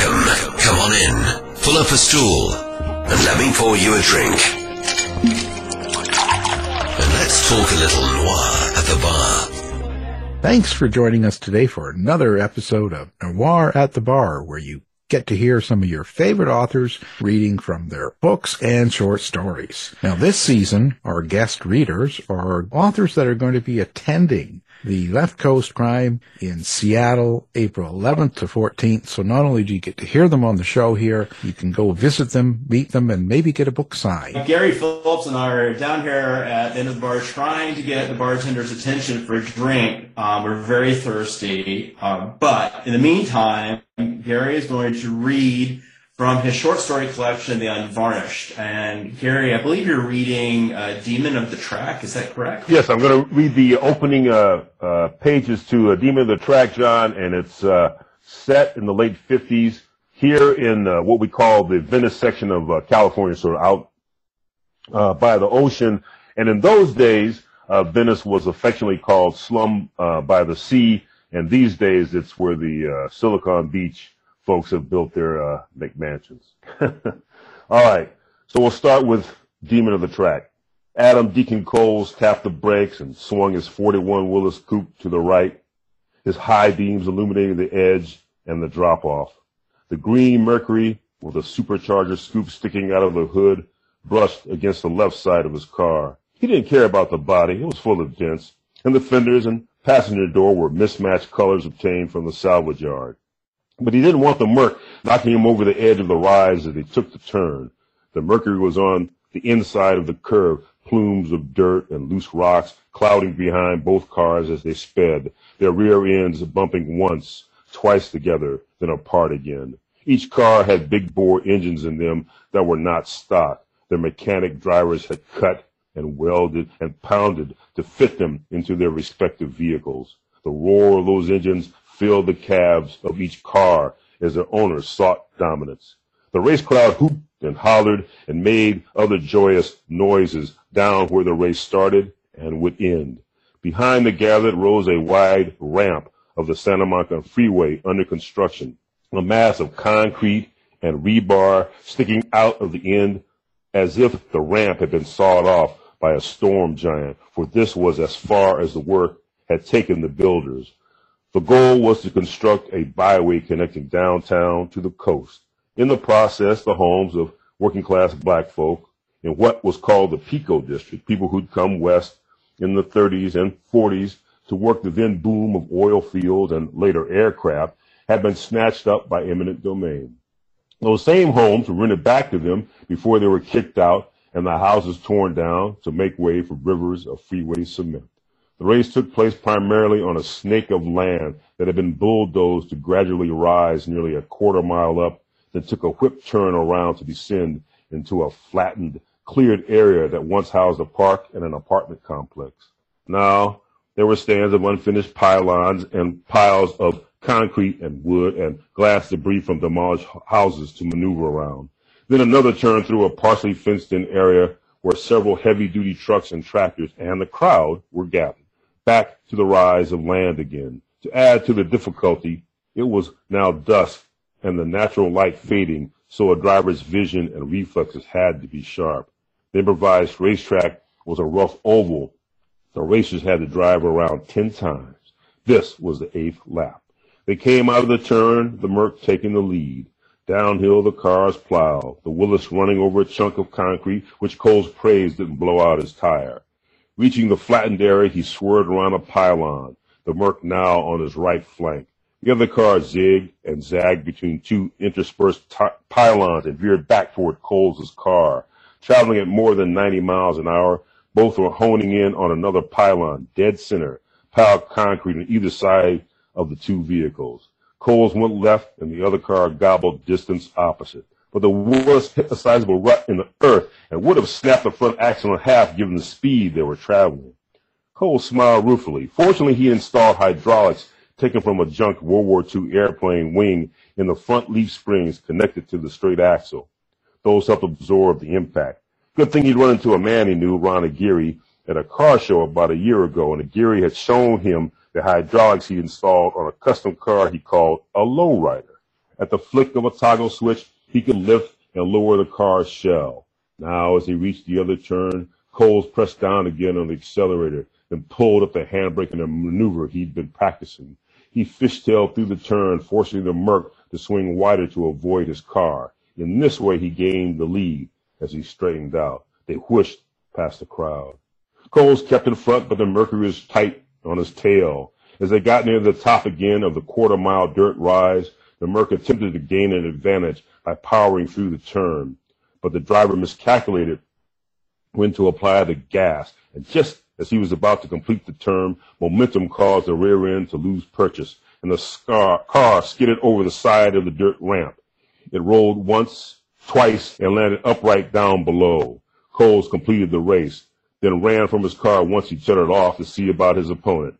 Welcome. Come on in. Pull up a stool and let me pour you a drink. And let's talk a little noir at the bar. Thanks for joining us today for another episode of Noir at the Bar, where you get to hear some of your favorite authors reading from their books and short stories. Now this season, our guest readers are authors that are going to be attending the Left Coast Crime in Seattle, April 11th to 14th. So not only do you get to hear them on the show here, you can go visit them, meet them, and maybe get a book signed. Gary Phillips and I are down here at the end of the bar trying to get the bartender's attention for a drink. Um, we're very thirsty. Uh, but in the meantime, Gary is going to read from his short story collection, The Unvarnished. And Gary, I believe you're reading uh, Demon of the Track. Is that correct? Yes, I'm going to read the opening uh, uh, pages to uh, Demon of the Track, John, and it's uh, set in the late 50s here in uh, what we call the Venice section of California, sort of out by the ocean. And in those days, Venice was affectionately called Slum by the Sea, and these days it's where the Silicon Beach folks have built their uh, McMansions. All right, so we'll start with Demon of the Track. Adam Deacon Coles tapped the brakes and swung his 41 Willys coupe to the right, his high beams illuminating the edge and the drop-off. The green Mercury, with a supercharger scoop sticking out of the hood, brushed against the left side of his car. He didn't care about the body. It was full of dents, and the fenders and passenger door were mismatched colors obtained from the salvage yard. But he didn't want the Merc knocking him over the edge of the rise as he took the turn. The Mercury was on the inside of the curve, plumes of dirt and loose rocks clouding behind both cars as they sped, their rear ends bumping once, twice together, then apart again. Each car had big bore engines in them that were not stock. Their mechanic drivers had cut and welded and pounded to fit them into their respective vehicles. The roar of those engines filled the cabs of each car as their owners sought dominance. The race crowd hooped and hollered and made other joyous noises down where the race started and would end. Behind the gathered rose a wide ramp of the Santa Monica Freeway under construction, a mass of concrete and rebar sticking out of the end as if the ramp had been sawed off by a storm giant, for this was as far as the work had taken the builders. The goal was to construct a byway connecting downtown to the coast. In the process, the homes of working class black folk in what was called the Pico District, people who'd come west in the 30s and 40s to work the then boom of oil fields and later aircraft, had been snatched up by eminent domain. Those same homes were rented back to them before they were kicked out and the houses torn down to make way for rivers of freeway cement. The race took place primarily on a snake of land that had been bulldozed to gradually rise nearly a quarter mile up, then took a whip turn around to descend into a flattened, cleared area that once housed a park and an apartment complex. Now, there were stands of unfinished pylons and piles of concrete and wood and glass debris from demolished houses to maneuver around. Then another turn through a partially fenced in area where several heavy duty trucks and tractors and the crowd were gathered back to the rise of land again. To add to the difficulty, it was now dusk and the natural light fading, so a driver's vision and reflexes had to be sharp. The improvised racetrack was a rough oval. The racers had to drive around ten times. This was the eighth lap. They came out of the turn, the Merc taking the lead. Downhill the cars plowed, the Willys running over a chunk of concrete which Cole's praise didn't blow out his tire. Reaching the flattened area, he swerved around a pylon, the Merc now on his right flank. The other car zigged and zagged between two interspersed t- pylons and veered back toward Coles' car. Traveling at more than 90 miles an hour, both were honing in on another pylon, dead center, piled concrete on either side of the two vehicles. Coles went left and the other car gobbled distance opposite but the Willys hit a sizable rut in the earth and would have snapped the front axle in half given the speed they were traveling. Cole smiled ruefully. Fortunately, he installed hydraulics taken from a junk World War II airplane wing in the front leaf springs connected to the straight axle. Those helped absorb the impact. Good thing he'd run into a man he knew, Ron Aguirre, at a car show about a year ago, and Aguirre had shown him the hydraulics he installed on a custom car he called a lowrider. At the flick of a toggle switch, he could lift and lower the car's shell. Now, as he reached the other turn, Coles pressed down again on the accelerator and pulled up the handbrake in a maneuver he'd been practicing. He fishtailed through the turn, forcing the Merc to swing wider to avoid his car. In this way, he gained the lead as he straightened out. They whooshed past the crowd. Coles kept in front, but the Mercury was tight on his tail. As they got near the top again of the quarter mile dirt rise, the Merc attempted to gain an advantage by powering through the turn, but the driver miscalculated when to apply the gas, and just as he was about to complete the turn, momentum caused the rear end to lose purchase, and the scar- car skidded over the side of the dirt ramp. It rolled once, twice, and landed upright down below. Coles completed the race, then ran from his car once he shut it off to see about his opponent.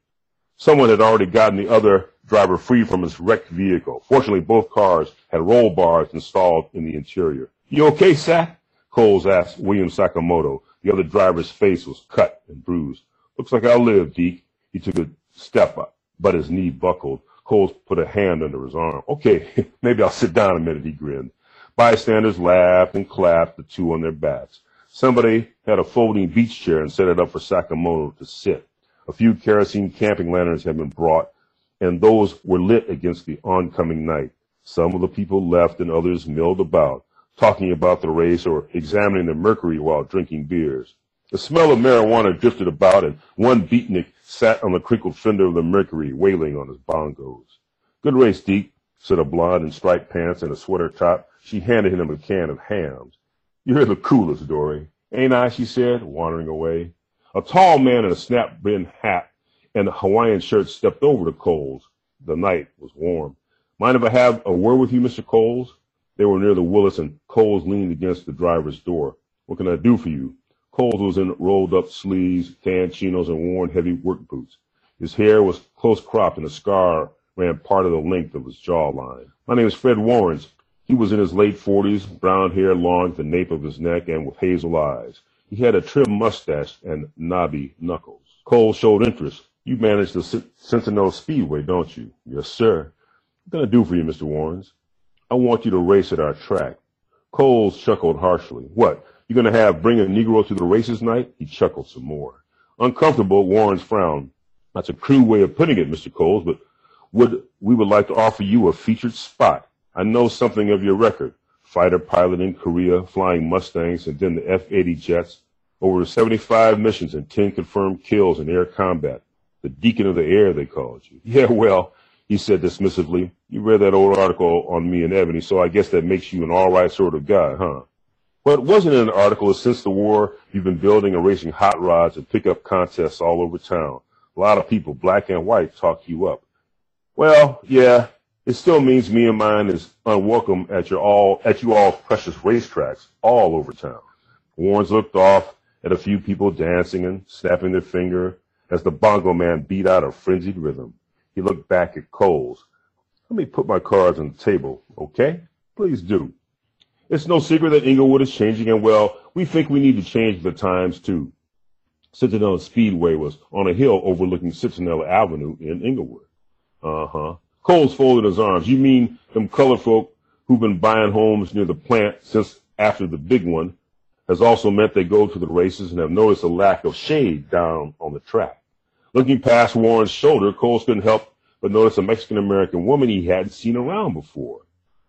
Someone had already gotten the other driver free from his wrecked vehicle. Fortunately, both cars had roll bars installed in the interior. You okay, Sack? Coles asked William Sakamoto. The other driver's face was cut and bruised. Looks like I'll live, Deke. He took a step up, but his knee buckled. Coles put a hand under his arm. Okay, maybe I'll sit down a minute, he grinned. Bystanders laughed and clapped, the two on their backs. Somebody had a folding beach chair and set it up for Sakamoto to sit. A few kerosene camping lanterns had been brought, and those were lit against the oncoming night. Some of the people left and others milled about, talking about the race or examining the mercury while drinking beers. The smell of marijuana drifted about, and one beatnik sat on the crinkled fender of the Mercury, wailing on his bongos. Good race, Deke, said a blonde in striped pants and a sweater top. She handed him a can of Hamm's. You're the coolest, Dory. Ain't I? she said, wandering away. A tall man in a snap-brim hat and a Hawaiian shirt stepped over to Coles. The night was warm. Mind if I have a word with you, Mr. Coles? They were near the Willys, and Coles leaned against the driver's door. What can I do for you? Coles was in rolled up sleeves, tan chinos, and worn heavy work boots. His hair was close cropped, and a scar ran part of the length of his jawline. My name is Fred Warrens. He was in his late forties, brown hair long at the nape of his neck and with hazel eyes. He had a trim mustache and knobby knuckles. Cole showed interest. You manage the Sentinel Speedway, don't you? Yes, sir. What can I do for you, Mr. Warrens? I want you to race at our track. Coles chuckled harshly. What? You're gonna have bring a Negro to the races night? He chuckled some more. Uncomfortable, Warrens frowned. That's a crude way of putting it, Mr. Coles, but would we would like to offer you a featured spot. I know something of your record. Fighter pilot in Korea, flying Mustangs and then the F-80 jets. Over 75 missions and 10 confirmed kills in air combat. The deacon of the air, they called you. Yeah, well, he said dismissively, you read that old article on me and Ebony, so I guess that makes you an all right sort of guy, huh? But it wasn't in an article. Since the war, you've been building and racing hot rods and pickup contests all over town. A lot of people, black and white, talk you up. Well, yeah, it still means me and mine is unwelcome at your all at you all precious racetracks all over town. Warrens looked off at a few people dancing and snapping their finger as the bongo man beat out a frenzied rhythm. He looked back at Coles. Let me put my cards on the table, okay? Please do. It's no secret that Inglewood is changing, and well, we think we need to change the times too. Sentinel Speedway was on a hill overlooking Sentinel Avenue in Inglewood. Uh huh. Coles folded his arms. You mean them colored folk who've been buying homes near the plant since after the big one has also meant they go to the races and have noticed a lack of shade down on the track. Looking past Warren's shoulder, Coles couldn't help but notice a Mexican American woman he hadn't seen around before.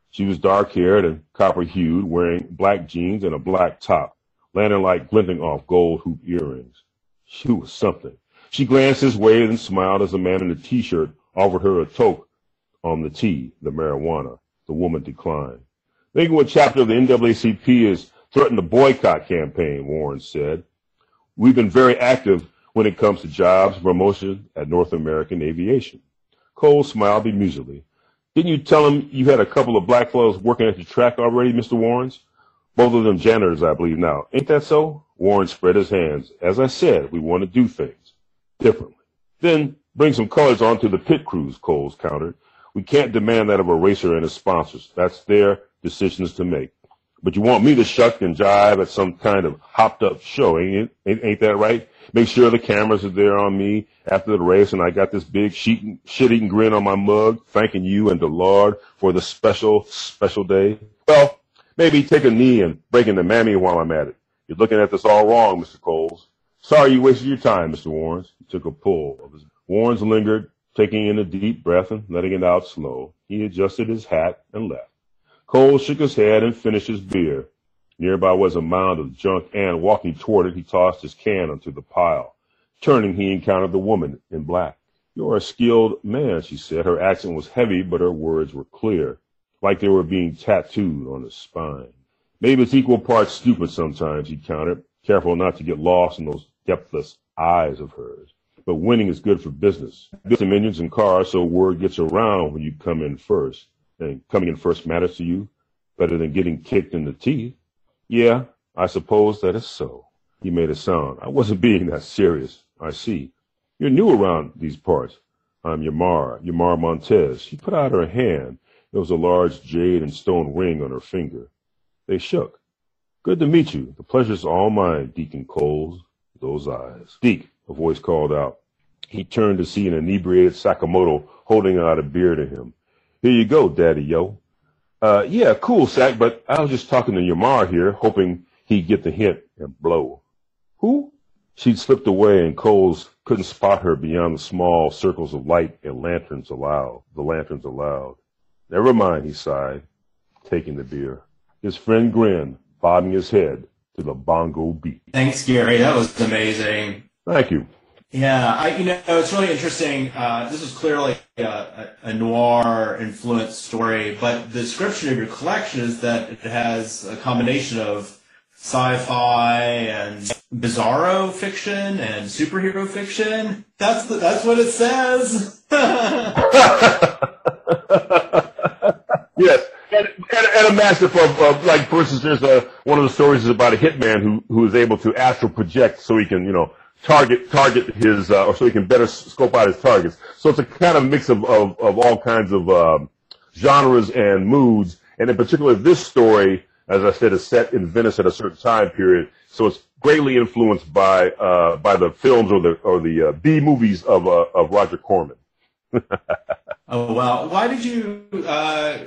She was dark haired and copper hued, wearing black jeans and a black top, lantern light glinting off gold hoop earrings. She was something. She glanced his way and smiled as a man in a t-shirt offered her a toke on the T, the marijuana. The woman declined. The Inglewood chapter of the NAACP has threatened a boycott campaign, Warren said. We've been very active when it comes to jobs promotion at North American Aviation. Cole smiled bemusedly. Didn't you tell him you had a couple of black fellows working at the track already, Mr. Warrens? Both of them janitors, I believe now. Ain't that so? Warren spread his hands. As I said, we want to do things differently. Then bring some colors onto the pit crews, Coles countered. We can't demand that of a racer and his sponsors. That's their decisions to make. But you want me to shuck and jive at some kind of hopped up show, ain't it? Ain't, that right? Make sure the cameras are there on me after the race and I got this big shit-eating grin on my mug, thanking you and the Lord for the special, special day. Well, maybe take a knee and break into mammy while I'm at it. You're looking at this all wrong, Mr. Coles. Sorry you wasted your time, Mr. Warrens. He took a pull of his. Warrens lingered, taking in a deep breath and letting it out slow. He adjusted his hat and left. Cole shook his head and finished his beer. Nearby was a mound of junk, and walking toward it, he tossed his can onto the pile. Turning, he encountered the woman in black. You're a skilled man, she said. Her accent was heavy, but her words were clear, like they were being tattooed on his spine. Maybe it's equal parts stupid sometimes, he countered, careful not to get lost in those depthless eyes of hers. But winning is good for business. Dominions and cars, so word gets around when you come in first and coming in first matters to you better than getting kicked in the teeth. Yeah, I suppose that is so. He made a sound. I wasn't being that serious. I see. You're new around these parts. I'm Yamar, Yamar Montez. She put out her hand. There was a large jade and stone ring on her finger. They shook. Good to meet you. The pleasure's all mine, Deacon Coles. Those eyes. Deke, a voice called out. He turned to see an inebriated Sakamoto holding out a beer to him. Here you go, Daddy Yo. Uh, yeah, cool, Sack, but I was just talking to Yamar here, hoping he'd get the hint and blow. Who? She'd slipped away and Coles couldn't spot her beyond the small circles of light and lanterns allowed, the lanterns allowed. Never mind, he sighed, taking the beer. His friend grinned, bobbing his head to the bongo beat. Thanks, Gary. That was amazing. Thank you. Yeah, I, you know, it's really interesting. Uh, this is clearly a, a, noir influenced story, but the description of your collection is that it has a combination of sci-fi and bizarro fiction and superhero fiction. That's the, that's what it says. yes. And, and, and, a massive of, of, like, for instance, there's a, one of the stories is about a hitman who, who is able to astral project so he can, you know, target target his uh, or so he can better scope out his targets. So it's a kind of mix of of, of all kinds of um, genres and moods. And in particular, this story, as I said, is set in Venice at a certain time period. So it's greatly influenced by uh, by the films or the or the uh, B movies of uh, of Roger Corman. Oh wow! Why did you uh,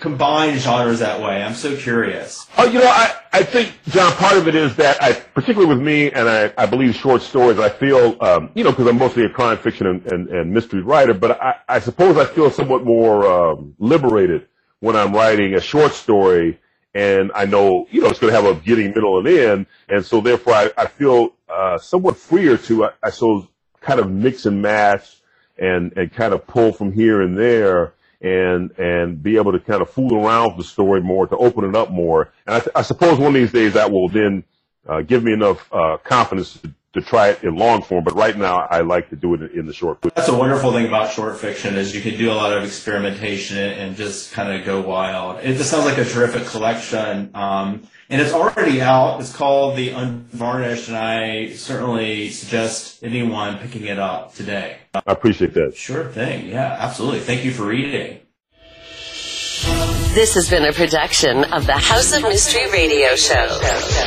combine genres that way? I'm so curious. Oh, you know, I, I think John, part of it is that I, particularly with me, and I, I believe short stories. I feel, um, you know, because I'm mostly a crime fiction and, and, and, mystery writer, but I, I suppose I feel somewhat more um, liberated when I'm writing a short story, and I know, you know, it's going to have a beginning, middle, and end, and so therefore I, I feel uh, somewhat freer to, I, I suppose, kind of mix and match and and kind of pull from here and there and and be able to kind of fool around with the story more to open it up more. And I, I suppose one of these days that will then uh, give me enough uh, confidence to, to try it in long form. But right now, I like to do it in the short. That's a wonderful thing about short fiction is you can do a lot of experimentation and just kind of go wild. It just sounds like a terrific collection. Um, and it's already out. It's called The Unvarnished, and I certainly suggest anyone picking it up today. I appreciate that. Sure thing. Yeah, absolutely. Thank you for reading. This has been a production of the House of Mystery Radio Show.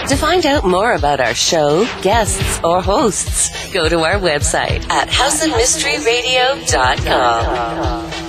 To find out more about our show, guests, or hosts, go to our website at houseofmysteryradio.com.